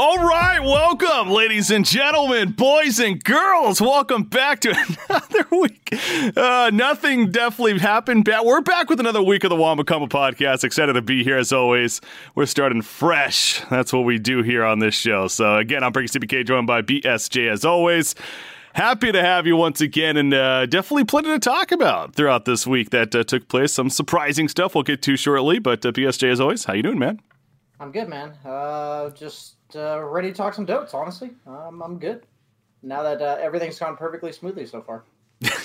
All right, welcome, ladies and gentlemen, boys and girls. Welcome back to another week. Uh, nothing definitely happened. We're back with another week of the Wambakama podcast. Excited to be here as always. We're starting fresh. That's what we do here on this show. So again, I'm Breaking CBK, joined by BSJ as always. Happy to have you once again, and uh, definitely plenty to talk about throughout this week that uh, took place. Some surprising stuff we'll get to shortly. But uh, BSJ, as always, how you doing, man? I'm good, man. Uh, just uh, ready to talk some dotes. Honestly, um, I'm good now that uh, everything's gone perfectly smoothly so far.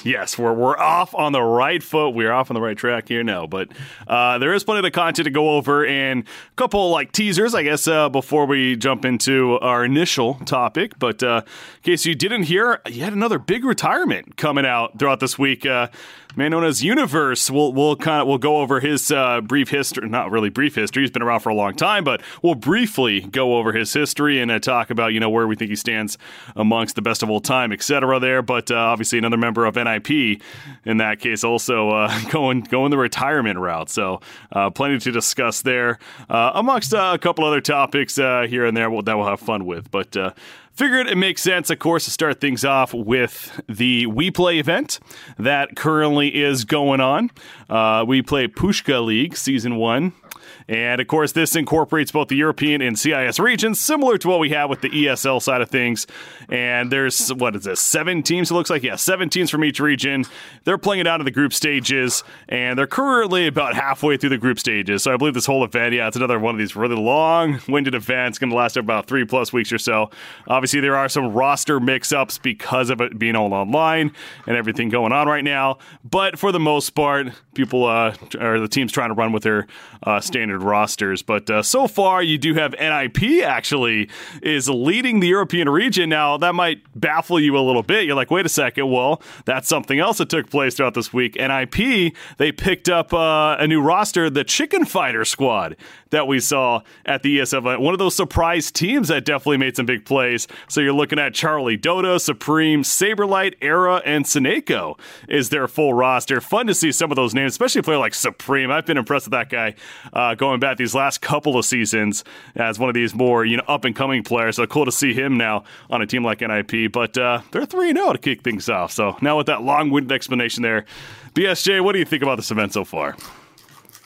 Yes, we're we're off on the right foot. We're off on the right track here now, but uh, there is plenty of content to go over and a couple like teasers, I guess, uh, before we jump into our initial topic. But uh, in case you didn't hear, yet another big retirement coming out throughout this week. Uh, man known as Universe. We'll we'll kind of we'll go over his uh, brief history, not really brief history. He's been around for a long time, but we'll briefly go over his history and uh, talk about you know where we think he stands amongst the best of all time, etc. There, but uh, obviously another member of In that case also uh, going going the retirement route. So uh, plenty to discuss there, uh, amongst a couple other topics here and there that we'll have fun with, but. Figured it makes sense, of course, to start things off with the We Play event that currently is going on. Uh, we Play Pushka League Season 1 and of course, this incorporates both the European and CIS regions, similar to what we have with the ESL side of things. And there's, what is this, seven teams? It looks like, yeah, seven teams from each region. They're playing it out of the group stages, and they're currently about halfway through the group stages. So I believe this whole event, yeah, it's another one of these really long winded events, going to last about three plus weeks or so. Obviously, there are some roster mix ups because of it being all online and everything going on right now. But for the most part, people, uh, or the teams trying to run with their uh, standard standard rosters. But uh, so far, you do have NIP actually is leading the European region. Now, that might baffle you a little bit. You're like, wait a second. Well, that's something else that took place throughout this week. NIP, they picked up uh, a new roster, the Chicken Fighter Squad that we saw at the ESF. One of those surprise teams that definitely made some big plays. So you're looking at Charlie Dota, Supream, Saberlight, Era, and Seneko is their full roster. Fun to see some of those names, especially a player like Supream. I've been impressed with that guy uh, going back these last couple of seasons as one of these more you know up and coming players. So cool to see him now on a team like NIP. But uh, they're three zero to kick things off. So now with that long winded explanation there, BSJ, what do you think about this event so far?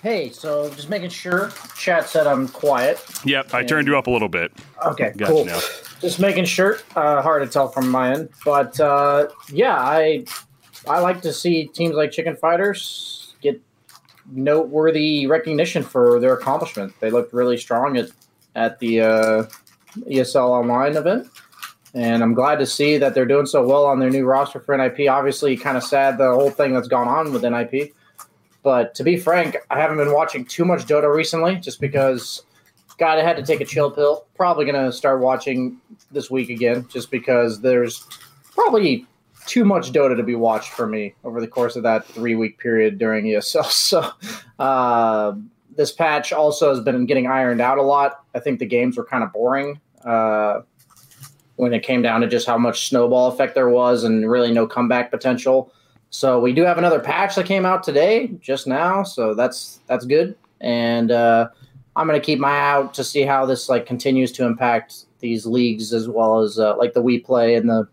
Hey, so just making sure. Chat said I'm quiet. Yep, I turned you up a little bit. Okay, Gotcha cool. now. Just making sure. Uh, hard to tell from my end, but uh, yeah, I I like to see teams like Chicken Fighters get noteworthy recognition for their accomplishment. They looked really strong at at the uh, ESL Online event, and I'm glad to see that they're doing so well on their new roster for NIP. Obviously, kind of sad the whole thing that's gone on with NIP. But to be frank, I haven't been watching too much Dota recently, just because God, I had to take a chill pill. Probably gonna start watching this week again, just because there's probably too much Dota to be watched for me over the course of that three week period during ESL. So uh, this patch also has been getting ironed out a lot. I think the games were kind of boring uh, when it came down to just how much snowball effect there was and really no comeback potential. So we do have another patch that came out today, just now. So that's that's good, and uh, I'm gonna keep my eye out to see how this like continues to impact these leagues as well as uh, like the We Play and the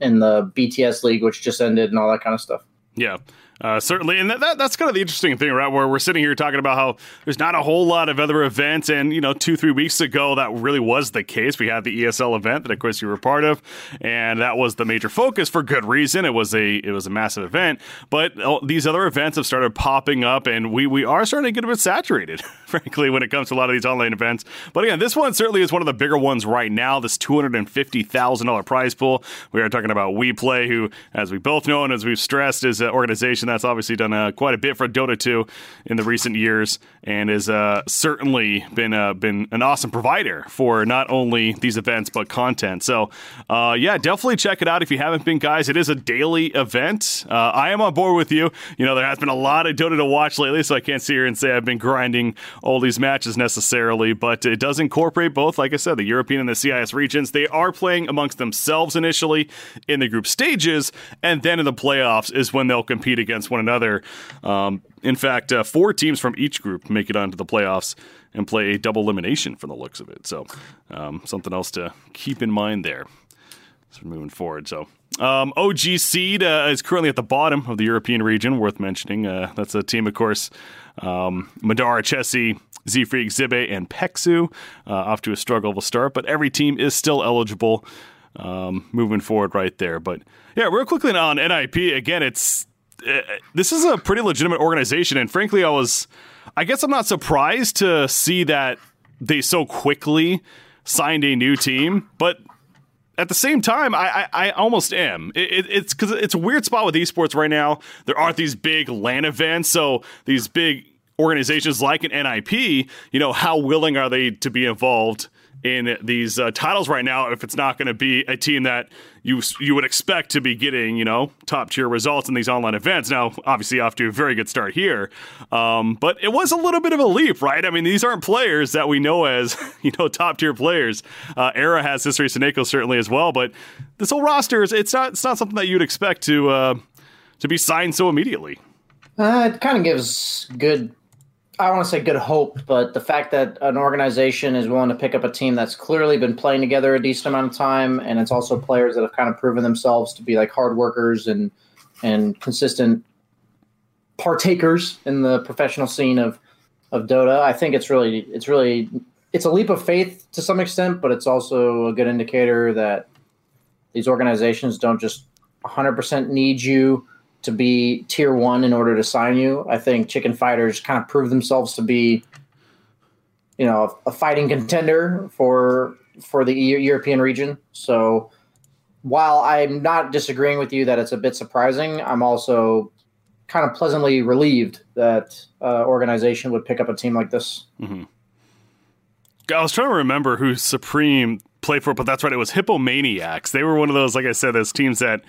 and the BTS league, which just ended, and all that kind of stuff. Yeah. Uh, certainly, and that, that, that's kind of the interesting thing, right? Where we're sitting here talking about how there's not a whole lot of other events, and you know, two three weeks ago that really was the case. We had the ESL event that, of course, you were part of, and that was the major focus for good reason. It was a it was a massive event, but these other events have started popping up, and we we are starting to get a bit saturated, frankly, when it comes to a lot of these online events. But again, this one certainly is one of the bigger ones right now. This two hundred and fifty thousand dollar prize pool. We are talking about We Play, who, as we both know and as we've stressed, is an organization that's obviously done uh, quite a bit for Dota 2 in the recent years, and has uh, certainly been uh, been an awesome provider for not only these events but content. So, uh, yeah, definitely check it out if you haven't been, guys. It is a daily event. Uh, I am on board with you. You know, there has been a lot of Dota to watch lately, so I can't sit here and say I've been grinding all these matches necessarily, but it does incorporate both, like I said, the European and the CIS regions. They are playing amongst themselves initially in the group stages, and then in the playoffs is when they'll compete against one another. Um, in fact, uh, four teams from each group make it onto the playoffs and play a double elimination from the looks of it. So, um, something else to keep in mind there. So moving forward, so um, OG Seed uh, is currently at the bottom of the European region. Worth mentioning. Uh, that's a team, of course. Um, Madara, Chessie, ZFreek, Zibe, and Pexu uh, off to a struggle of a start, but every team is still eligible um, moving forward right there. But yeah, real quickly on NIP again, it's this is a pretty legitimate organization, and frankly, I was, I guess I'm not surprised to see that they so quickly signed a new team, but at the same time, I I, I almost am. It, it, it's because it's a weird spot with esports right now. There aren't these big LAN events, so these big organizations like an NIP, you know, how willing are they to be involved in these uh, titles right now if it's not going to be a team that you you would expect to be getting you know top tier results in these online events. Now obviously off to a very good start here. Um, but it was a little bit of a leap right? I mean these aren't players that we know as you know top tier players. Uh, era has history Seneko certainly as well. But this whole roster is it's not it's not something that you'd expect to uh, to be signed so immediately. Uh, it kind of gives good, I want to say good hope, but the fact that an organization is willing to pick up a team that's clearly been playing together a decent amount of time, and it's also players that have kind of proven themselves to be like hard workers and and consistent partakers in the professional scene of of Dota. I think it's really it's really it's a leap of faith to some extent, but it's also a good indicator that these organizations don't just 100% need you to be tier one in order to sign you. I think Chicken Fighters kind of proved themselves to be, you know, a, fighting contender for for the European region. So while I'm not disagreeing with you that it's a bit surprising, I'm also kind of pleasantly relieved that uh, organization would pick up a team like this. I was trying to remember who Supream played for, but that's right. It was Hippomaniacs. They were one of those, like I said, those teams that,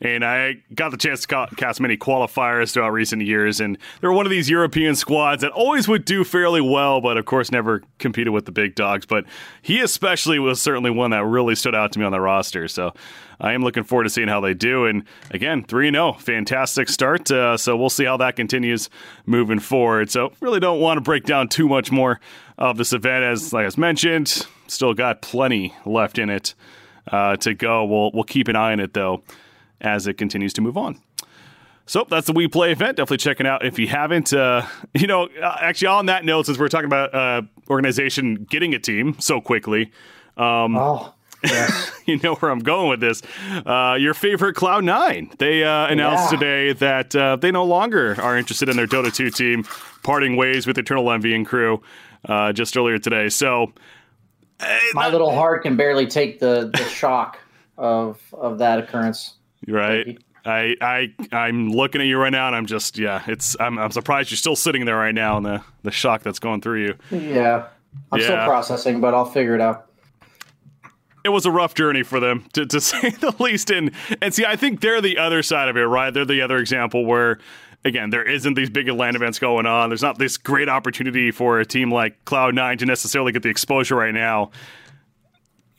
and I got the chance to cast many qualifiers throughout recent years, and they were one of these European squads that always would do fairly well, but of course never competed with the big dogs. But he especially was certainly one that really stood out to me on the roster. So I am looking forward to seeing how they do. And again, 3 0, fantastic start. Uh, so we'll see how that continues moving forward. So really don't want to break down too much more of this event, as like I mentioned. Still got plenty left in it uh, to go. We'll we'll keep an eye on it though as it continues to move on. So that's the We Play event. Definitely checking out if you haven't. Uh, you know, uh, actually, on that note, since we're talking about uh, organization getting a team so quickly, um, Oh, yes. you know where I'm going with this. Uh, your favorite Cloud Nine. They uh, announced Yeah. today that uh, they no longer are interested in their Dota 2 team, parting ways with Eternal Envy and crew uh, just earlier today. So, My little heart can barely take the, the shock of of that occurrence. Right. I, I I'm looking at you right now, and I'm just yeah. It's I'm, I'm surprised you're still sitting there right now, and the the shock that's going through you. Yeah. I'm still processing, but I'll figure it out. it was a rough journey for them to, to say the least and and see i think they're the other side of it right they're the other example where again there isn't these big LAN events going on there's not this great opportunity for a team like cloud9 to necessarily get the exposure right now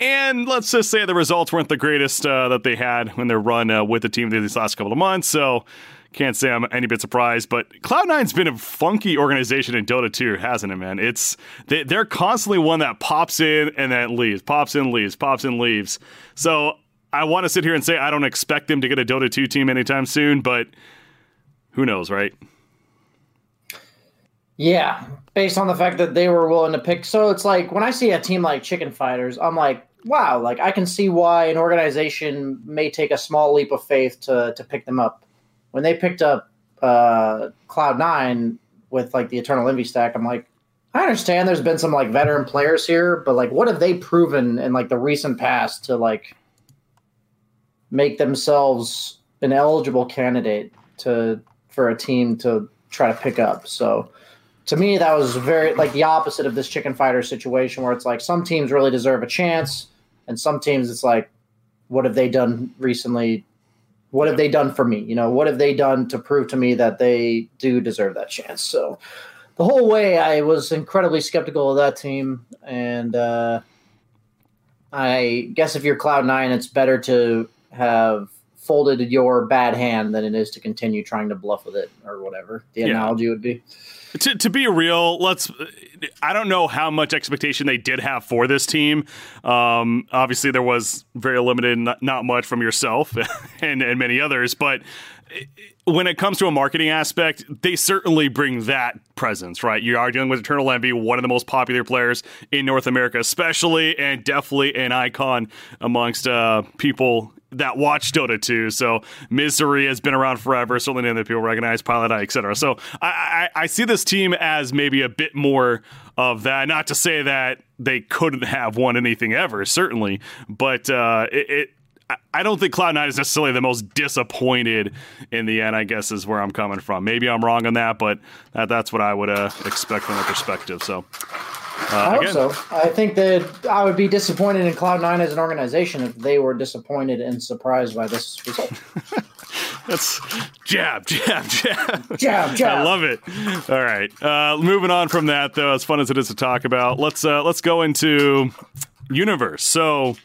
and let's just say the results weren't the greatest uh, that they had when they run uh, with the team these last couple of months so can't say I'm any bit surprised, but Cloud9's been a funky organization in Dota 2, hasn't it, man? It's they, they're constantly one that pops in and then leaves, pops in, leaves, pops in, leaves. So I want to sit here and say I don't expect them to get a Dota 2 team anytime soon, but who knows, right? Yeah, based on the fact that they were willing to pick. So it's like when I see a team like Chicken Fighters, I'm like, wow, like I can see why an organization may take a small leap of faith to to pick them up. When they picked up uh, Cloud Nine with like the Eternal Envy stack, I'm like, I understand there's been some like veteran players here, but like, what have they proven in like the recent past to like make themselves an eligible candidate to for a team to try to pick up? So to me that was very like the opposite of this chicken fighter situation where it's like some teams really deserve a chance and some teams it's like what have they done recently? What have they done for me? You know what have they done to prove to me that they do deserve that chance? So the whole way i was incredibly skeptical of that team. And uh, i guess if you're cloud nine it's better to have folded your bad hand than it is to continue trying to bluff with it or whatever the Yeah. analogy would be. To, to be real, let's. I don't know how much expectation they did have for this team. Um, obviously, there was very limited, not, not much from yourself and, and many others. But when it comes to a marketing aspect, they certainly bring that presence, right? You are dealing with Eternal Envy, one of the most popular players in North America, especially, and definitely an icon amongst uh, people that watch Dota 2. So Misery has been around forever, certainly name that people recognize, Pieliedie, etc. So I, I, I see this team as maybe a bit more of that. Not to say that they couldn't have won anything ever, certainly, but uh, it, it I- don't think Cloud9 is necessarily the most disappointed in the end, I guess, is where I'm coming from. Maybe I'm wrong on that, but that, that's what I would uh, expect from their perspective. So, uh, I hope again, so. I think that I would be disappointed in Cloud9 as an organization if they were disappointed and surprised by this result. that's jab, jab, jab. Jab, jab. I love it. All right. Uh, moving on from that, though, as fun as it is to talk about, let's uh, let's go into universe. So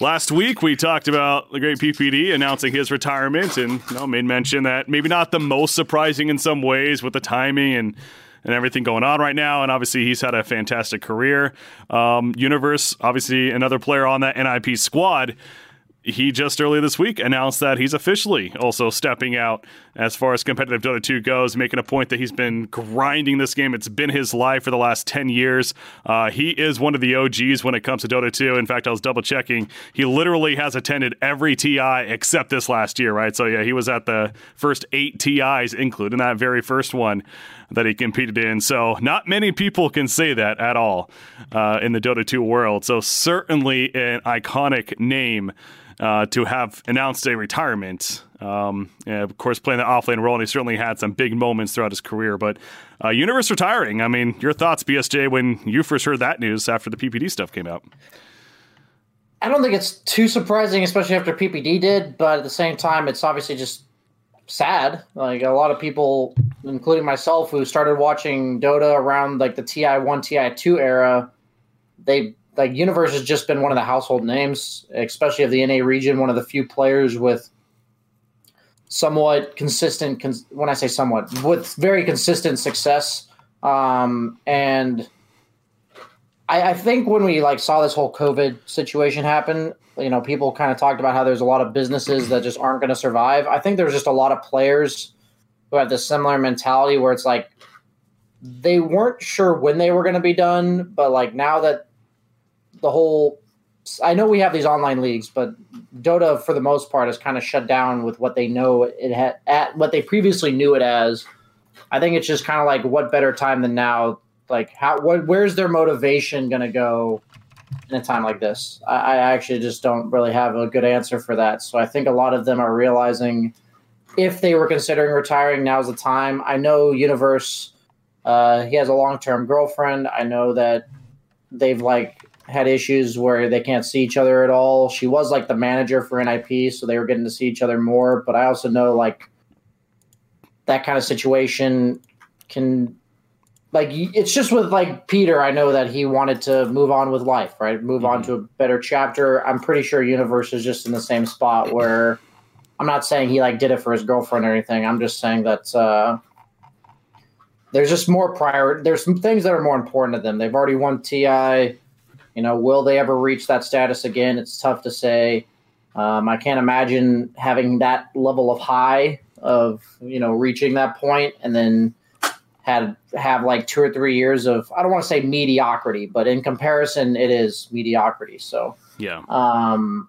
last week we talked about the great PPD announcing his retirement, and you know, made mention that maybe not the most surprising in some ways with the timing and. And everything going on right now, and obviously he's had a fantastic career. Um, Universe, obviously another player on that NIP squad he just earlier this week announced that he's officially also stepping out as far as competitive Dota 2 goes, making a point that he's been grinding this game. It's been his life for the last 10 years. Uh, he is one of the OGs when it comes to Dota 2. In fact, I was double checking. He literally has attended every TI except this last year, right? So, yeah, he was at the first eight TIs, including that very first one that he competed in. So, not many people can say that at all uh, in the Dota 2 world. So, certainly an iconic name uh, to have announced a retirement. Um, of course, playing the offlane role, and he certainly had some big moments throughout his career. But uh, Universe retiring. I mean, your thoughts, BSJ, when you first heard that news after the PPD stuff came out? I don't think it's too surprising, especially after PPD did, but at the same time, it's obviously just sad. Like a lot of people, including myself, who started watching Dota around like the TI one, TI two era, they like Universe has just been one of the household names, especially of the NA region. One of the few players with somewhat consistent. Cons- when I say somewhat, with very consistent success, um, and I, I think when we like saw this whole COVID situation happen, you know, people kind of talked about how there's a lot of businesses that just aren't going to survive. I think there's just a lot of players who have this similar mentality where it's like they weren't sure when they were going to be done, but like now that the whole I know we have these online leagues, but Dota for the most part is kind of shut down with what they know it had at what they previously knew it as. I think it's just kind of like what better time than now? Like how where's their motivation going to go in a time like this? I, I actually just don't really have a good answer for that. So I think a lot of them are realizing if they were considering retiring, now's the time. I know Universe, uh, he has a long term girlfriend. I know that they've like had issues where they can't see each other at all. She was like the manager for NIP, so they were getting to see each other more. But I also know like that kind of situation can like it's just with like Peter. I know that he wanted to move on with life, right? Move mm-hmm. on to a better chapter. I'm pretty sure Universe is just in the same spot where I'm not saying he like did it for his girlfriend or anything. I'm just saying that uh, there's just more prior. There's some things that are more important to them. They've already won TI. You know, will they ever reach that status again? It's tough to say. Um, I can't imagine having that level of high of you know reaching that point and then had have like two or three years of I don't want to say mediocrity, but in comparison, it is mediocrity. So yeah. Um,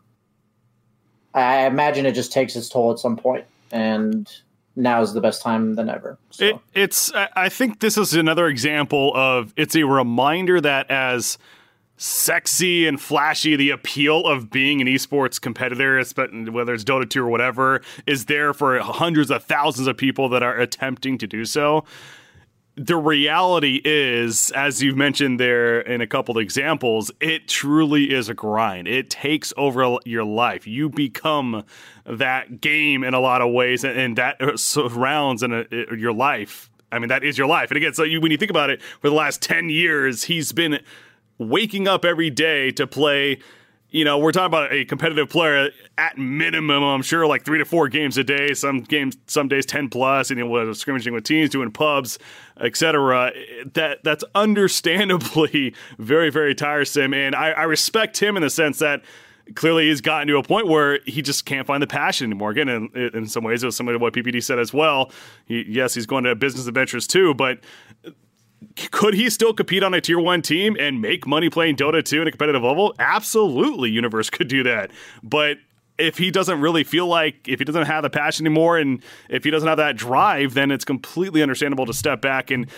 I imagine it just takes its toll at some point, and now is the best time than ever. So. It, it's. I think this is another example of. It's a reminder that as sexy and flashy the appeal of being an esports competitor whether it's dota 2 or whatever is there for hundreds of thousands of people that are attempting to do so the reality is, as you've mentioned there in a couple of examples, it truly is a grind. It takes over your life. You become that game in a lot of ways, and that uh, surrounds uh, in a, your life. I mean, that is your life. And again, so you, when you think about it, for the last 10 years, he's been waking up every day to play you know, we're talking about a competitive player at minimum, I'm sure, like three to four games a day. Some games, some days ten plus, and you know, scrimmaging with teams, doing pubs, etc. That that's understandably very, very tiresome. And I, I respect him in the sense that clearly he's gotten to a point where he just can't find the passion anymore. Again, in, in some ways, it was similar to what PPD said as well. He, yes, he's going to business adventures too, but could he still compete on a tier one team and make money playing Dota 2 in a competitive level? Absolutely, Universe could do that. But if he doesn't really feel like, if he doesn't have the passion anymore, and if he doesn't have that drive, then it's completely understandable to step back and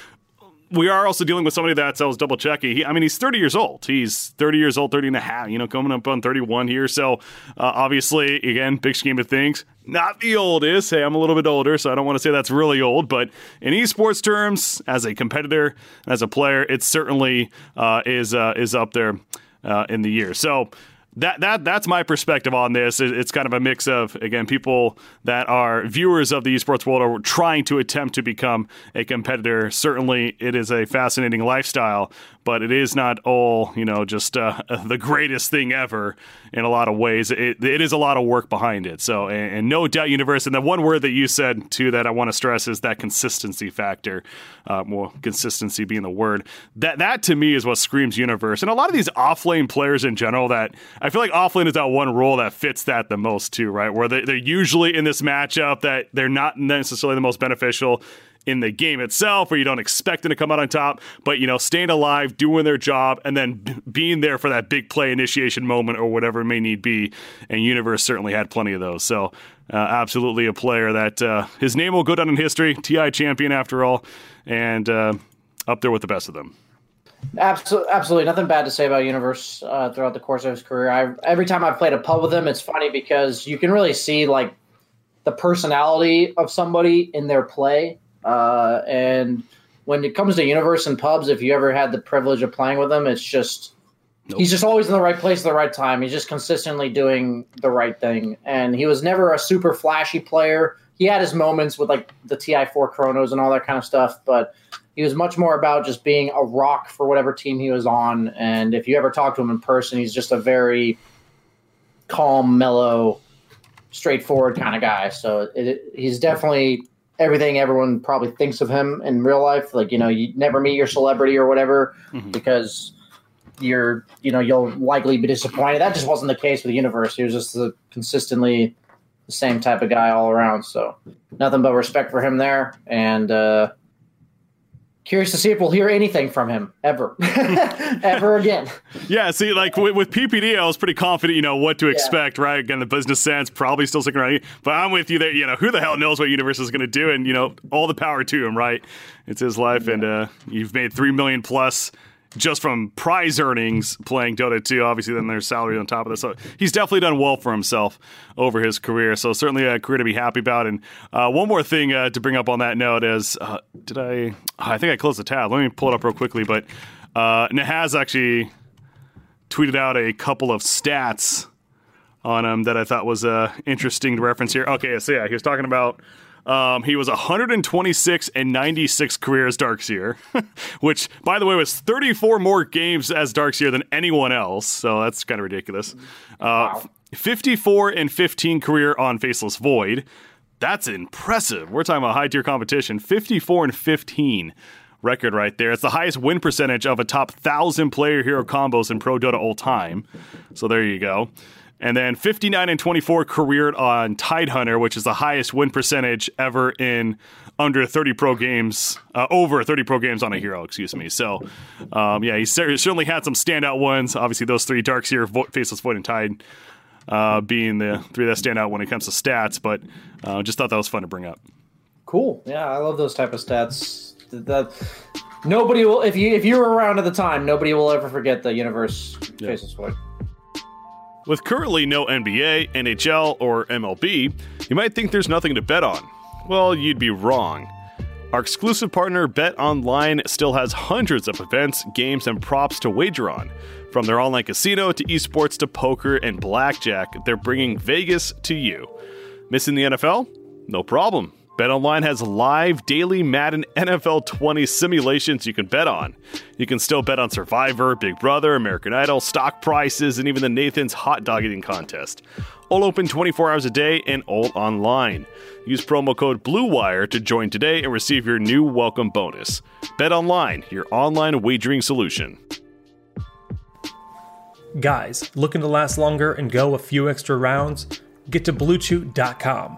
we are also dealing with somebody that was double checking. He, I mean, he's 30 years old. He's 30 years old, 30 and a half, you know, coming up on 31 here. So, uh, obviously, again, big scheme of things, not the oldest. Hey, I'm a little bit older, so I don't want to say that's really old, but in esports terms, as a competitor, as a player, it certainly uh, is uh, is up there uh, in the year. So, that that that's my perspective on this. It's kind of a mix of again people that are viewers of the esports world are trying to attempt to become a competitor. Certainly, it is a fascinating lifestyle, but it is not all you know just uh, the greatest thing ever in a lot of ways. It, it is a lot of work behind it. So and, and, no doubt universe and the one word that you said too that i want to stress is that consistency factor. Uh, well consistency being the word. That that to me is what screams universe. And a lot of these offlane players in general that i feel like offlane is that one role that fits that the most too right? Where they, they're usually in this matchup that they're not necessarily the most beneficial in the game itself where you don't expect them to come out on top, but you know, staying alive, doing their job, and then b- being there for that big play initiation moment or whatever it may need be. And Universe certainly had plenty of those. So, uh, absolutely a player that uh, his name will go down in history. TI champion after all, and uh, up there with the best of them. Absolutely, absolutely, nothing bad to say about Universe uh, throughout the course of his career. I, every time I've played a pub with him, it's funny because you can really see like the personality of somebody in their play uh, and when it comes to universe and pubs, if you ever had the privilege of playing with him, it's just nope. he's just always in the right place at the right time. He's just consistently doing the right thing, and he was never a super flashy player. He had his moments with like the TI4 chronos and all that kind of stuff, but he was much more about just being a rock for whatever team he was on. And if you ever talk to him in person, he's just a very calm, mellow, straightforward kind of guy. So it, it, he's definitely everything everyone probably thinks of him in real life. Like, you know, you never meet your celebrity or whatever mm-hmm. because you're you know you'll likely be disappointed. That just wasn't the case with the universe. He was just the consistently the same type of guy all around. So nothing but respect for him there, and uh, curious to see if we'll hear anything from him ever, ever again. Yeah, see, like with, with, PPD, I was pretty confident, you know, what to expect, yeah. right? Again, the business sense probably still sticking around. But I'm with you there. you know, who the hell knows what Universe is going to do? And, you know, all the power to him, right? It's his life. Yeah. And uh, you've made 3 million plus just from prize earnings playing Dota 2. Obviously, then there's salary on top of this. So he's definitely done well for himself over his career. So certainly a career to be happy about. And uh, one more thing uh, to bring up on that note is, uh, did I? I think I closed the tab. Let me pull it up real quickly. But uh, Nahaz actually tweeted out a couple of stats on him that I thought was uh, interesting to reference here. Okay, so yeah, he was talking about um, he was 126 and 96 career as Darkseer, which, by the way, was 34 more games as Darkseer than anyone else. So that's kind of ridiculous. Uh, wow. 54 and 15 career on Faceless Void. That's impressive. We're talking about high tier competition. 54 and 15 record right there. It's the highest win percentage of a top 1,000 player hero combos in Pro Dota all time. So there you go. And then 59 and 24 careered on Tidehunter, which is the highest win percentage ever in under 30 pro games, uh, over 30 pro games on a hero, excuse me. So, um, yeah, he certainly had some standout ones. Obviously, those three Darkseer, Vo- Faceless Void, and Tide uh, being the three that stand out when it comes to stats. But uh, just thought that was fun to bring up. Cool. Yeah, I love those type of stats. That nobody will if you if you were around at the time, nobody will ever forget the universe yeah. Faceless Void. With currently no NBA, NHL, or MLB, you might think there's nothing to bet on. Well, you'd be wrong. Our exclusive partner Bet Online still has hundreds of events, games, and props to wager on. From their online casino to esports to poker and blackjack, they're bringing Vegas to you. Missing the NFL? No problem. BetOnline has live daily Madden NFL 20 simulations you can bet on. You can still bet on Survivor, Big Brother, American Idol, stock prices, and even the Nathan's hot dog eating contest. All open 24 hours a day and all online. Use promo code BLUEWIRE to join today and receive your new welcome bonus. BetOnline, your online wagering solution. Guys, looking to last longer and go a few extra rounds? Get to BlueChew.com.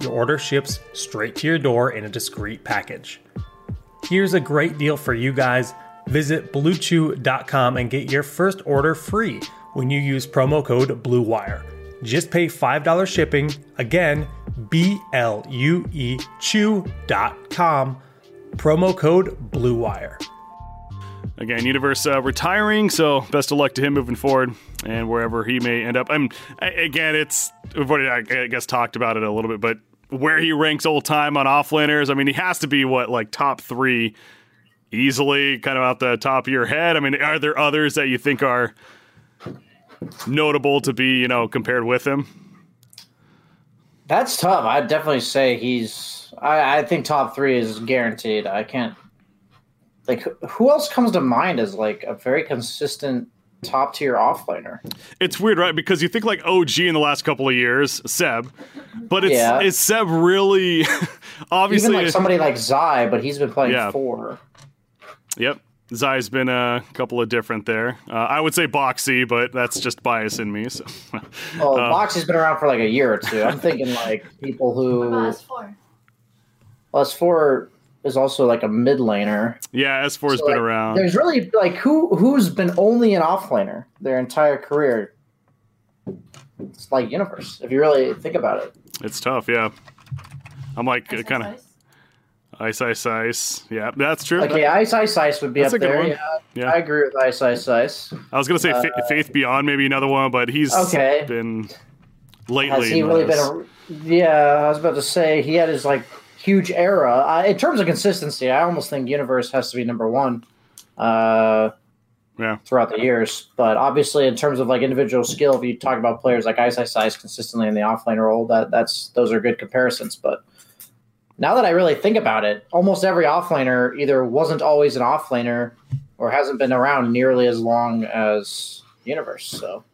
your order ships straight to your door in a discreet package. Here's a great deal for you guys. Visit bluechew.com and get your first order free when you use promo code BLUEWIRE. Just pay $5 shipping. Again, B L U E chew.com. Promo code BLUEWIRE. Again, Universe uh, retiring, so best of luck to him moving forward and wherever he may end up. I'm again, it's we've already I guess talked about it a little bit, but where he ranks all time on offlaners, I mean, he has to be what like top three easily, kind of out the top of your head. I mean, are there others that you think are notable to be you know compared with him? That's tough. I'd definitely say he's. I, I think top three is guaranteed. I can't like who else comes to mind as like a very consistent top tier offliner? It's weird, right? Because you think like OG in the last couple of years, Ceb, but it's yeah. is Ceb really obviously even like somebody like Zai, but he's been playing yeah. four. Yep. Zai's been a couple of different there. Uh, I would say Boxy, but that's just bias in me. So. oh, uh, Boxy's been around for like a year or two. I'm thinking like people who. S4. Well, S4 is also like a mid laner. Yeah, S4 has so, been like, around. There's really like who who's been only an offlaner their entire career. It's like universe if you really think about it. It's tough, yeah. I'm like kind of Ice Ice Ice. Yeah, that's true. Okay, Ice Ice Ice would be that's up there. Yeah, yeah, I agree with Ice Ice Ice. I was gonna say uh, Faith_bian, maybe another one, but he's okay. been lately. Has he really been? A, yeah, I was about to say he had his like huge era. Uh, in terms of consistency, I almost think Universe has to be number one. Uh, Yeah. throughout the years. But obviously, in terms of like individual skill, if you talk about players like Ice Ice Ice consistently in the offlane role, that that's those are good comparisons. But now that I really think about it, almost every offlaner either wasn't always an offlaner or hasn't been around nearly as long as Universe. So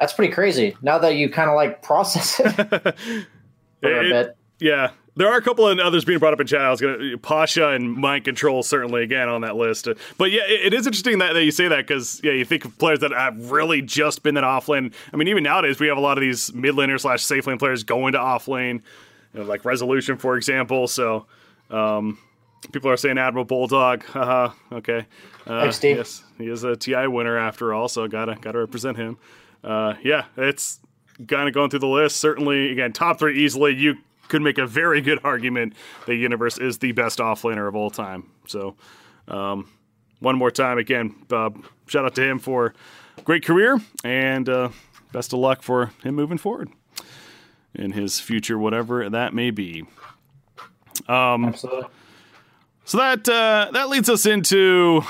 that's pretty crazy. Now that you kind of like process it for a bit. Yeah, there are a couple of others being brought up in chat. I was gonna Pasha and Mind Control certainly again on that list. But yeah, it, it is interesting that, that you say that because yeah, you think of players that have really just been in offlane. I mean, even nowadays we have a lot of these mid laner slash safe lane players going to offlane, you know, like Resolution for example. So um, people are saying Admiral Bulldog. Haha. okay. Uh, Yes, he is a TI winner after all, so gotta gotta represent him. Uh, yeah, it's kind of going through the list. Certainly, again, top three easily. You could make a very good argument that Universe is the best offlaner of all time. So, um, one more time, again, uh, shout out to him for great career and uh, best of luck for him moving forward in his future, whatever that may be. Absolutely. So that uh, that leads us into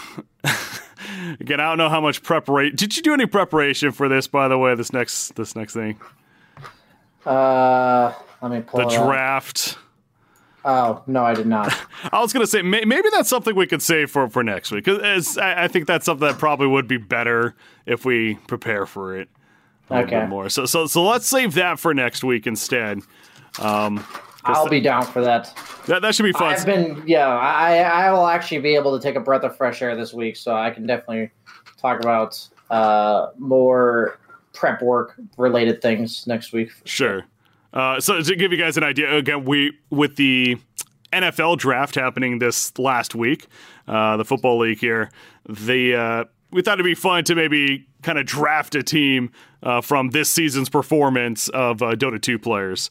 again. I don't know how much preparation. Did you do any preparation for this? By the way, this next this next thing, Uh, let me pull the it up. draft. Oh no, I did not. I was gonna say may- maybe that's something we could save for for next week. 'Cause as I, I think that's something that probably would be better if we prepare for it a Okay. bit more. So so so let's save that for next week instead. I'll be down for that. That that should be fun. I've been, yeah, I I will actually be able to take a breath of fresh air this week, so I can definitely talk about uh, more prep work related things next week. Sure. Uh, so to give you guys an idea, again, we with the NFL draft happening this last week, uh, the football league here, the uh, we thought it'd be fun to maybe kind of draft a team uh, from this season's performance of uh, Dota 2 players.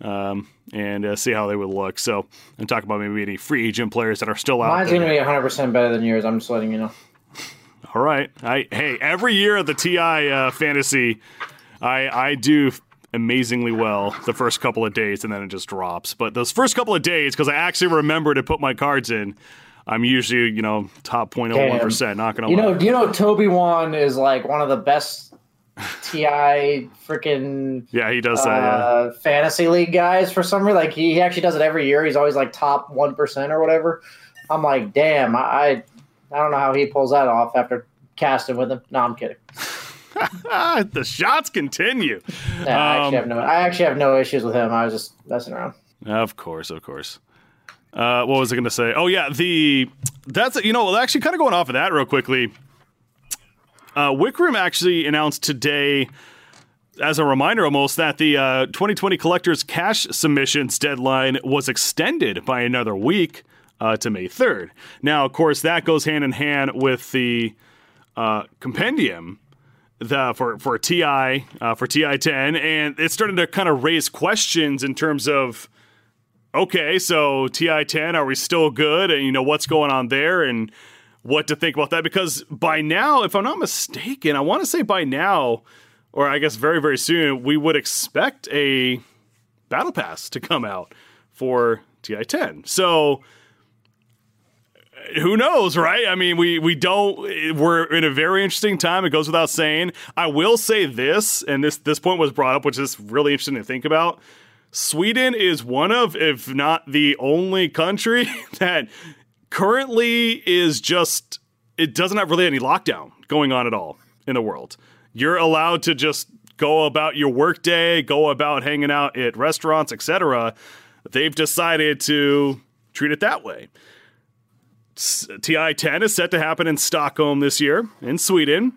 Um, and uh, see how they would look. So, and talk about maybe any free agent players that are still out Mine's going to be 100 percent better than yours. I'm just letting you know. All right. I hey, every year of the TI uh, fantasy, I I do amazingly well the first couple of days, and then it just drops. But those first couple of days, because I actually remember to put my cards in, I'm usually you know top 0.01 percent. Not gonna You lie. know, you know, TobiWan is like one of the best TI freaking yeah, he does that. yeah. uh, fantasy league guys for some reason. Like he, actually does it every year. He's always like top one percent or whatever. I'm like, damn, I I don't know how he pulls that off after casting with him. No, I'm kidding. The shots continue. Nah, I Um, actually have no I actually have no issues with him. I was just messing around. Of course, of course. Uh, what was I going to say? Oh yeah, the that's you know actually kind of going off of that real quickly. Uh, Wykrhm actually announced today, as a reminder almost, that the uh, 2020 collector's cache submissions deadline was extended by another week uh, to May 3rd. Now, of course, that goes hand in hand with the uh, compendium the for for TI uh, for TI 10, and it's starting to kind of raise questions in terms of okay, so TI 10, are we still good? And you know what's going on there, and what to think about that? Because by now, if I'm not mistaken, I want to say by now, or I guess very very soon, we would expect a battle pass to come out for TI 10. So who knows, right? I mean, we we don't. We're in a very interesting time. It goes without saying. I will say this, and this this point was brought up, which is really interesting to think about. Sweden is one of, if not the only country that currently is just. It doesn't have really any lockdown going on at all in the world. You're allowed to just go about your workday, go about hanging out at restaurants, etc. They've decided to treat it that way. TI 10 is set to happen in Stockholm this year, in Sweden.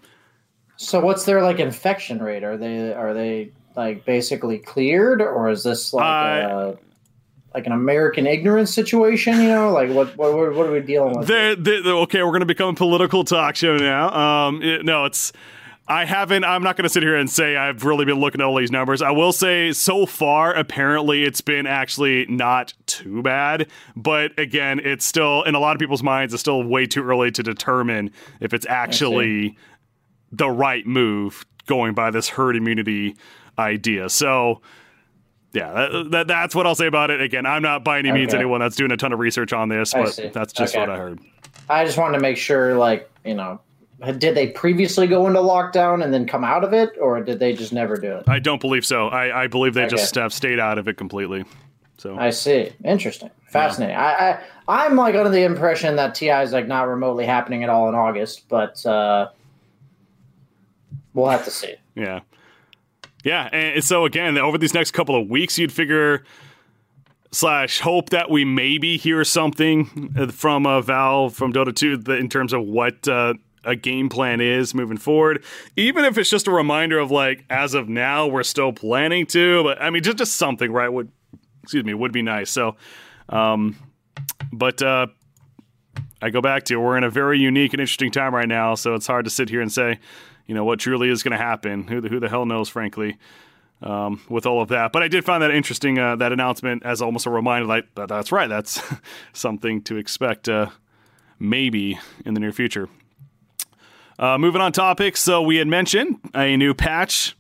So what's their like infection rate? Are they are they like basically cleared, or is this like Uh, a, like an American ignorance situation? You know, like what what what are we dealing with? They're, they're- okay, we're going to become a political talk show now. Um, it- no, it's. I haven't. I'm not going to sit here and say I've really been looking at all these numbers. I will say so far, apparently, it's been actually not too bad. But again, it's still in a lot of people's minds. It's still way too early to determine if it's actually the right move going by this herd immunity idea. So. Yeah, that, that, that's what I'll say about it. Again, I'm not by any means Okay. anyone that's doing a ton of research on this, but that's just Okay. what I heard. I just wanted to make sure, like you know, did they previously go into lockdown and then come out of it, or did they just never do it? I don't believe so. I, I believe they Okay. just have stayed out of it completely. So I see. Interesting. Fascinating. I, I I'm like under the impression that TI is like not remotely happening at all in August, but uh, we'll have to see. Yeah. Yeah. And so again, over these next couple of weeks, you'd figure slash hope that we maybe hear something uh, from uh, Valve from Dota 2 in terms of what uh, a game plan is moving forward. Even if it's just a reminder of like, as of now, we're still planning to, but I mean, just, just something, right? Would, excuse me, would be nice. So, um, but, uh, I go back to we're in a very unique and interesting time right now, so it's hard to sit here and say, you know, what truly is going to happen. Who the, who the hell knows, frankly, um, with all of that. But I did find that interesting, uh, that announcement as almost a reminder, like that, that's right, that's something to expect, uh, maybe in the near future. Uh, moving on topics, so we had mentioned a new patch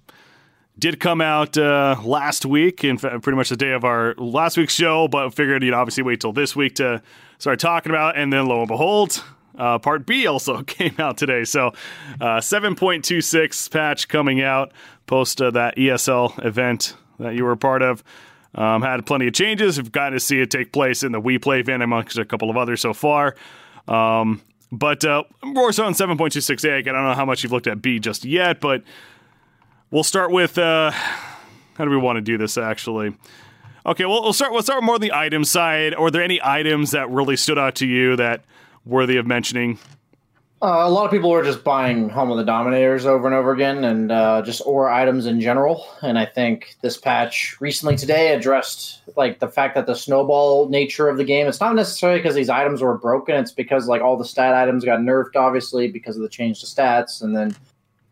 did come out uh, last week, in pretty much the day of our last week's show, but figured you'd obviously wait till this week to start talking about. it. And then lo and behold, uh, part B also came out today. So uh, 7.26 patch coming out post uh, that ESL event that you were part of. Um, had plenty of changes. We've gotten to see it take place in the WePlay event amongst a couple of others so far. Um, but uh, on 7.26a. I don't know how much you've looked at B just yet, but We'll start with uh, how do we want to do this actually? Okay, well we'll start. We'll start more on the item side. Are there any items that really stood out to you that worthy of mentioning? Uh, a lot of people were just buying Helm of the Dominators over and over again, and uh, just aura items in general. And I think this patch recently today addressed like the fact that the snowball nature of the game. It's not necessarily because these items were broken. It's because like all the stat items got nerfed, obviously because of the change to stats, and then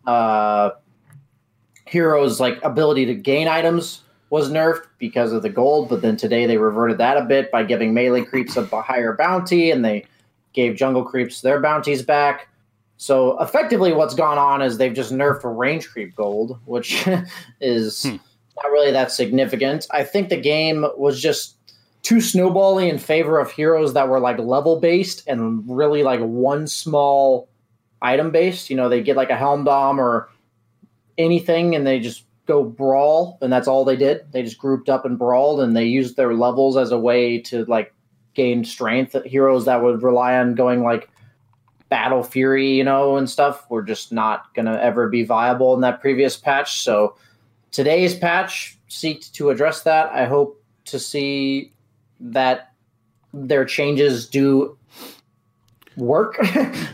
uh, heroes like ability to gain items was nerfed because of the gold. But then today they reverted that a bit by giving melee creeps a higher bounty, and they gave jungle creeps their bounties back. So effectively, what's gone on is they've just nerfed range creep gold, which is hmm. not really that significant. I think the game was just too snowbally in favor of heroes that were like level based and really like one small item based. You know, they get like a helm dom or anything and they just go brawl and that's all they did. They just grouped up and brawled and they used their levels as a way to like gain strength. Heroes that would rely on going like battle fury, you know, and stuff were just not going to ever be viable in that previous patch. So today's patch seeked to address that. I hope to see that their changes do work. uh,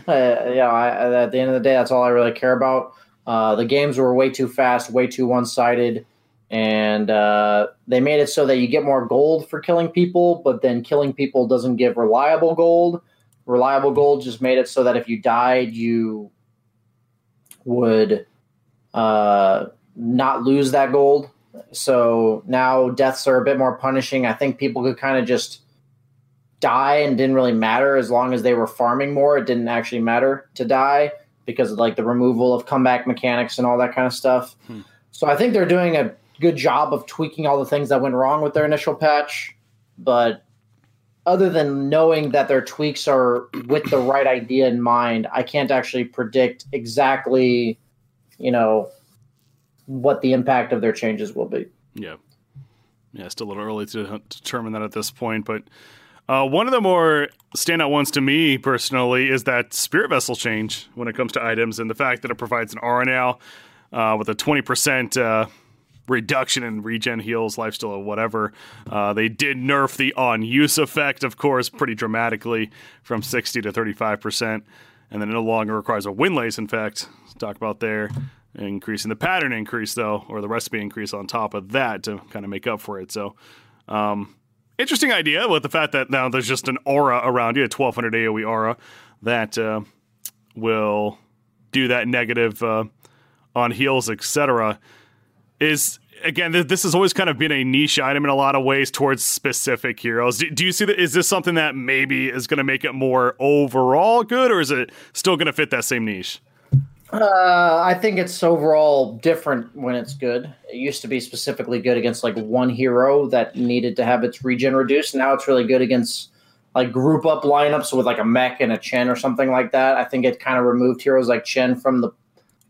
yeah, I, at the end of the day, that's all I really care about. Uh, the games were way too fast, way too one sided, and uh, they made it so that you get more gold for killing people, but then killing people doesn't give reliable gold. Reliable gold just made it so that if you died, you would uh, not lose that gold. So now deaths are a bit more punishing. I think people could kind of just die and didn't really matter as long as they were farming more. It didn't actually matter to die because of like the removal of comeback mechanics and all that kind of stuff. So I think they're doing a good job of tweaking all the things that went wrong with their initial patch. But other than knowing that their tweaks are with the right idea in mind, I can't actually predict exactly, you know, what the impact of their changes will be. Yeah. Yeah, still a little early to determine that at this point, but uh, one of the more standout ones to me personally is that Spirit Vessel change when it comes to items and the fact that it provides an RNL uh, with a 20% uh, reduction in regen heals, lifesteal, or whatever. Uh, they did nerf the on use effect, of course, pretty dramatically from 60 to 35%. And then it no longer requires a Wind Lace, in fact, to talk about there. Increasing the pattern increase, though, or the recipe increase on top of that to kind of make up for it. So, um, interesting idea with the fact that now there's just an aura around you, a 1200 AoE aura that uh, will do that negative uh, on heals, etc. Is again, this has always kind of been a niche item in a lot of ways towards specific heroes. Do, do you see that? Is this something that maybe is going to make it more overall good, or is it still going to fit that same niche? Uh, I think it's overall different when it's good. It used to be specifically good against like one hero that needed to have its regen reduced. Now it's really good against like group up lineups with like a mech and a Chen or something like that. I think it kind of removed heroes like Chen from the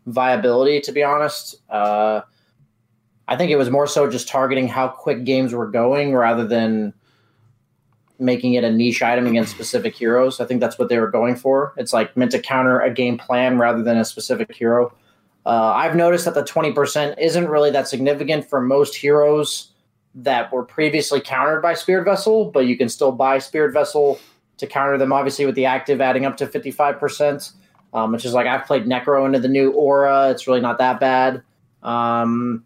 viability. To be honest, uh, I think it was more so just targeting how quick games were going rather than making it a niche item against specific heroes. I think that's what they were going for. It's like meant to counter a game plan rather than a specific hero. Uh, I've noticed that the 20% isn't really that significant for most heroes that were previously countered by Spirit Vessel, but you can still buy Spirit Vessel to counter them, obviously, with the active adding up to 55%, um, which is like I've played Necro into the new Aura. It's really not that bad. Um,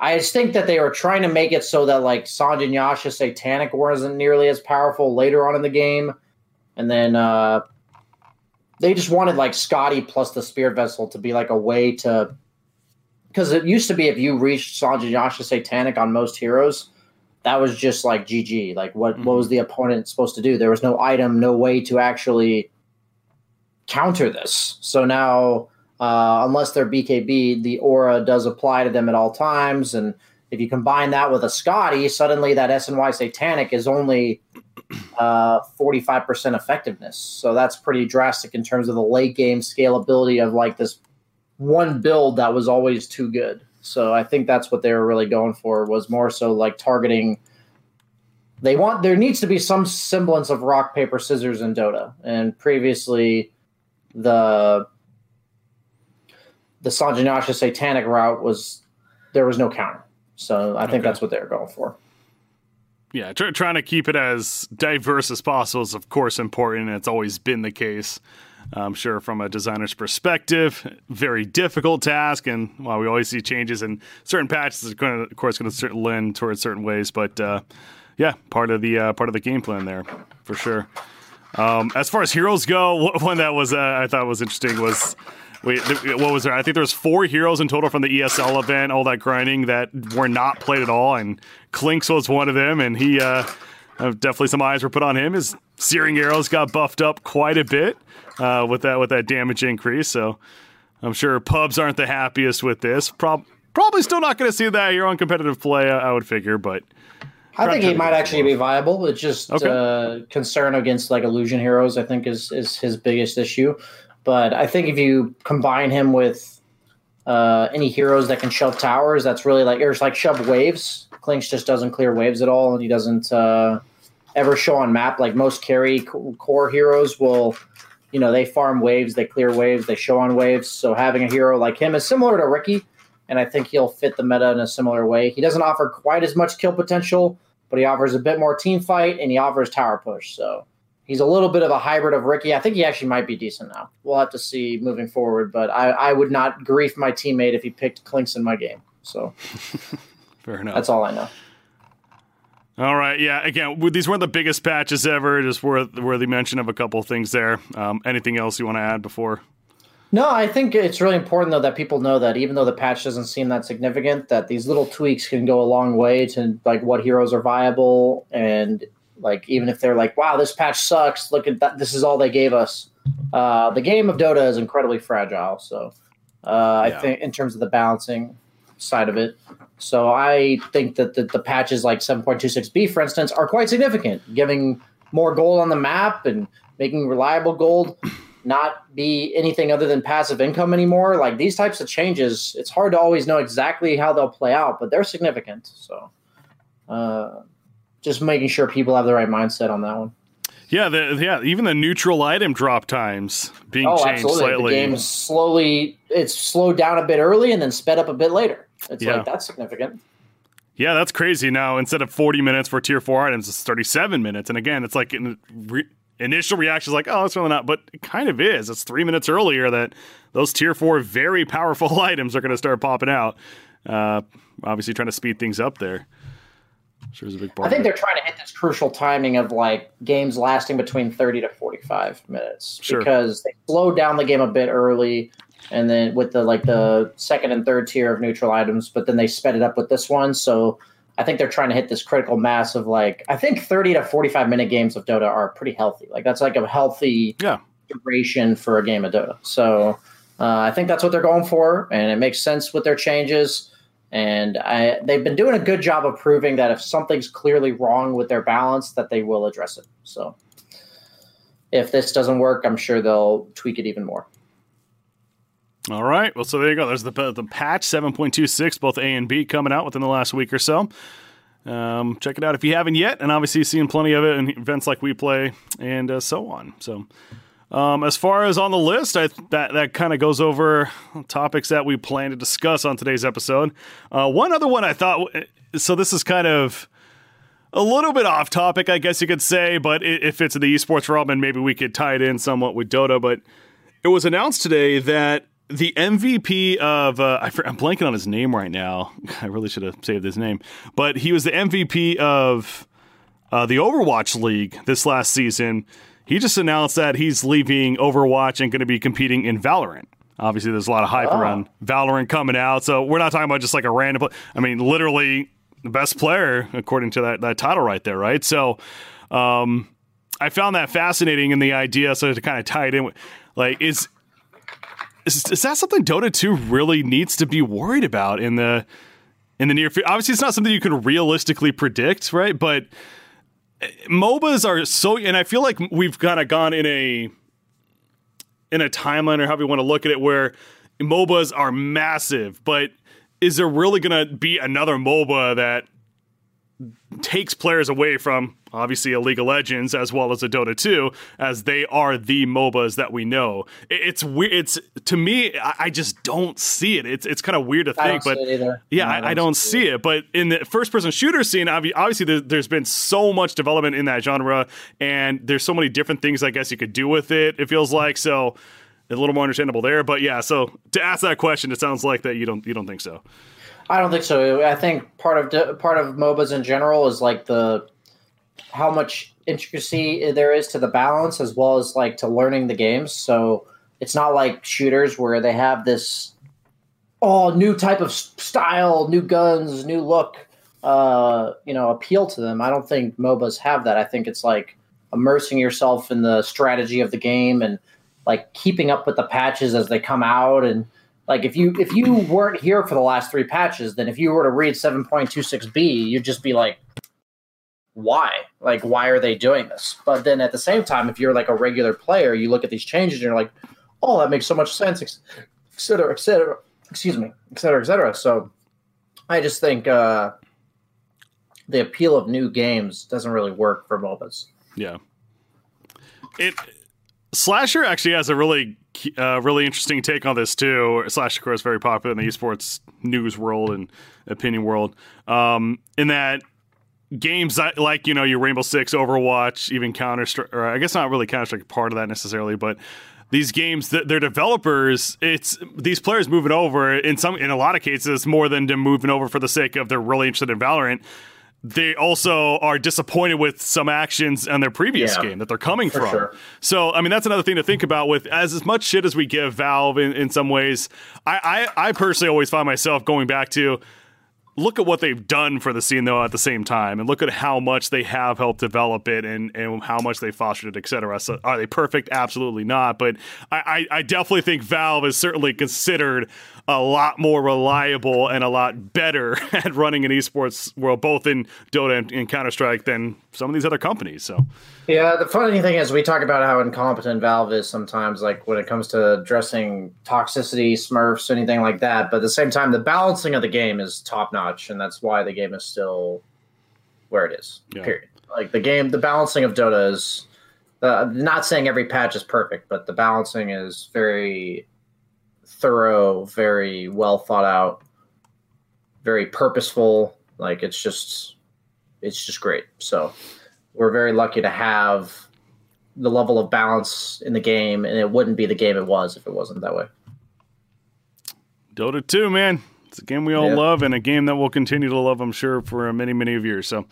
I just think that they were trying to make it so that like Sange Yasha Satanic wasn't nearly as powerful later on in the game. And then uh, they just wanted like Skadi plus the Spirit Vessel to be like a way to because it used to be if you reached Sange Yasha Satanic on most heroes, that was just like GG. Like what mm-hmm. what was the opponent supposed to do? There was no item, no way to actually counter this. So now uh, unless they're BKB, the aura does apply to them at all times. And if you combine that with a Skadi, suddenly that SNY Satanic is only uh, 45% effectiveness. So that's pretty drastic in terms of the late game scalability of like this one build that was always too good. So I think that's what they were really going for was more so like targeting. They want there needs to be some semblance of rock paper scissors in Dota, and previously the the Sange Yasha satanic route was there was no counter. So I think okay. that's what they're going for. Yeah, tr- trying to keep it as diverse as possible is, of course, important. And it's always been the case. I'm sure from a designer's perspective, very difficult task. And while we always see changes in certain patches, it's going to, of course, going to lend towards certain ways. But uh, yeah, part of the uh, part of the game plan there for sure. Um, as far as heroes go, one that was uh, I thought was interesting was Wait, what was there? I think there was four heroes in total from the ESL event, all that grinding that were not played at all, and Clinkz was one of them, and he uh, uh, definitely some eyes were put on him. His searing arrows got buffed up quite a bit uh, with that with that damage increase. So I'm sure pubs aren't the happiest with this. Prob- probably still not going to see that here on competitive play. I, I would figure, but. I think he might actually be viable. It's just okay. uh, concern against like illusion heroes. I think is is his biggest issue. But I think if you combine him with uh, any heroes that can shove towers, that's really like there's like shove waves. Clinkz just doesn't clear waves at all, and he doesn't uh, ever show on map like most carry core heroes will. You know, they farm waves, they clear waves, they show on waves. So having a hero like him is similar to Riki, and I think he'll fit the meta in a similar way. He doesn't offer quite as much kill potential, but he offers a bit more team fight and he offers tower push. So he's a little bit of a hybrid of Riki. I think he actually might be decent now. We'll have to see moving forward, but I, I would not grief my teammate if he picked Clinkz in my game. So fair enough. That's all I know. All right, yeah. Again, these weren't the biggest patches ever. Just worth worthy mention of a couple of things there. Um, anything else you want to add before? No, I think it's really important though that people know that even though the patch doesn't seem that significant, that these little tweaks can go a long way to like what heroes are viable and like even if they're like, "Wow, this patch sucks. Look at that. This is all they gave us." Uh, the game of Dota is incredibly fragile. So uh, I think in terms of the balancing side of it. So I think that the, the patches like 7.26b, for instance, are quite significant, giving more gold on the map and making reliable gold not be anything other than passive income anymore. Like these types of changes, it's hard to always know exactly how they'll play out, but they're significant. So uh, just making sure people have the right mindset on that one. Yeah, the, yeah, even the neutral item drop times being oh, changed absolutely. slightly. The game slowly it's slowed down a bit early and then sped up a bit later. It's yeah. like that's significant. Yeah, that's crazy. Now instead of 40 minutes for tier 4 items, it's 37 minutes. And again, it's like in re- initial reaction is like, "Oh, it's really not," but it kind of is. It's 3 minutes earlier that those tier 4 very powerful items are going to start popping out. Uh, obviously trying to speed things up there. Sure is a big part. I think they're trying to hit this crucial timing of like games lasting between 30 to 45 minutes sure. because they slowed down the game a bit early and then with the like the second and third tier of neutral items, but then they sped it up with this one. So I think they're trying to hit this critical mass of like I think 30 to 45 minute games of Dota are pretty healthy. Like that's like a healthy yeah. duration for a game of Dota. So uh, I think that's what they're going for, and it makes sense with their changes. And I, they've been doing a good job of proving that if something's clearly wrong with their balance, that they will address it. So if this doesn't work, I'm sure they'll tweak it even more. All right. Well, so there you go. There's the the patch 7.26, both A and B coming out within the last week or so. Um, check it out if you haven't yet, and obviously seeing plenty of it in events like WePlay and uh, so on. So, um, as far as on the list, I, that that kind of goes over topics that we plan to discuss on today's episode. Uh, one other one I thought. So this is kind of a little bit off topic, I guess you could say, but it, it fits in the esports realm, and maybe we could tie it in somewhat with Dota. But it was announced today that the MVP of uh, I, am blanking on his name right now. I really should have saved his name, but he was the MVP of uh, the Overwatch League this last season. He just announced that he's leaving Overwatch and going to be competing in Valorant. Obviously, there's a lot of hype oh. around Valorant coming out, so we're not talking about just like a random. I mean, literally the best player according to that that title right there, right? So, um, I found that fascinating in the idea. So to kind of tie it in, with, like is is, is that something Dota 2 really needs to be worried about in the in the near future? Obviously, it's not something you can realistically predict, right? But MOBAs are so, and I feel like we've kind of gone in a in a timeline or however you want to look at it, where MOBAs are massive, but is there really going to be another MOBA that takes players away from obviously a League of Legends as well as a Dota 2 as they are the MOBAs that we know. It's weird. It's to me, I just don't see it. It's it's kind of weird to think, but yeah, no, I, don't, I don't see, see it. it. But in the first person shooter scene, obviously there's been so much development in that genre, and there's so many different things I guess you could do with it. It feels like so. A little more understandable there, but yeah. So to ask that question, it sounds like that you don't you don't think so. I don't think so. I think part of part of MOBAs in general is like the how much intricacy there is to the balance as well as like to learning the games. So it's not like shooters where they have this oh new type of style, new guns, new look, uh, you know, appeal to them. I don't think MOBAs have that. I think it's like immersing yourself in the strategy of the game and like keeping up with the patches as they come out and like if you if you weren't here for the last three patches, then if you were to read 7.26b, you'd just be like, why? Like, why are they doing this? But then at the same time, if you're like a regular player, you look at these changes and you're like, oh, that makes so much sense, et cetera, et cetera, excuse me, et cetera, et cetera. So I just think uh, the appeal of new games doesn't really work for MOBAs. Yeah. It Slasher actually has a really uh, really interesting take on this too. Slash, of course, very popular in the esports news world and opinion world. Um, in that games like you know your Rainbow Six, Overwatch, even Counter Strike, I guess not really Counter Strike part of that necessarily, but these games their developers it's these players moving over in some in a lot of cases more than them moving over for the sake of they're really interested in valorant they also are disappointed with some actions on their previous yeah, game that they're coming from. Sure. So, I mean, that's another thing to think about with as, as much shit as we give Valve in, in some ways. I, I, I personally always find myself going back to look at what they've done for the scene though at the same time and look at how much they have helped develop it and, and how much they fostered it etc so are they perfect absolutely not but I, I definitely think valve is certainly considered a lot more reliable and a lot better at running an esports world, both in Dota and, and Counter Strike, than some of these other companies. So, yeah, the funny thing is, we talk about how incompetent Valve is sometimes, like when it comes to addressing toxicity, Smurfs, anything like that. But at the same time, the balancing of the game is top notch, and that's why the game is still where it is. Yeah. Period. Like the game, the balancing of Dota is. Uh, not saying every patch is perfect, but the balancing is very thorough, very well thought out, very purposeful. Like it's just it's just great. So we're very lucky to have the level of balance in the game, and it wouldn't be the game it was if it wasn't that way. Dota 2, man. It's a game we all love and a game that we'll continue to love, I'm sure, for many, many of years. So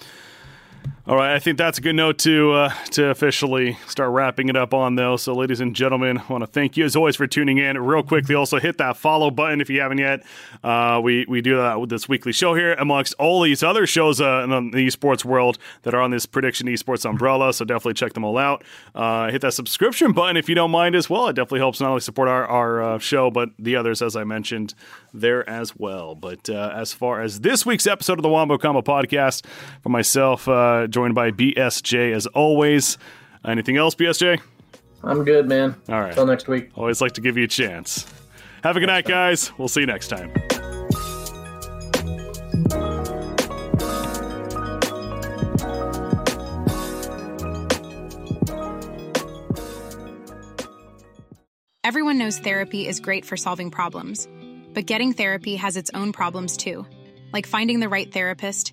All right, I think that's a good note to uh, to officially start wrapping it up on, though. So, ladies and gentlemen, I want to thank you as always for tuning in. Real quickly, also hit that follow button if you haven't yet. Uh, we we do that with this weekly show here, amongst all these other shows uh, in the esports world that are on this prediction esports umbrella. So definitely check them all out. Uh, hit that subscription button if you don't mind as well. It definitely helps not only support our our uh, show, but the others, as I mentioned, there as well. But uh, as far as this week's episode of the Wombo Combo podcast, for myself joined by BSJ as always. Anything else, BSJ? I'm good, man. All right. Until next week. Always like to give you a chance. Have a good night, guys. We'll see you next time. Everyone knows therapy is great for solving problems, but getting therapy has its own problems too, like finding the right therapist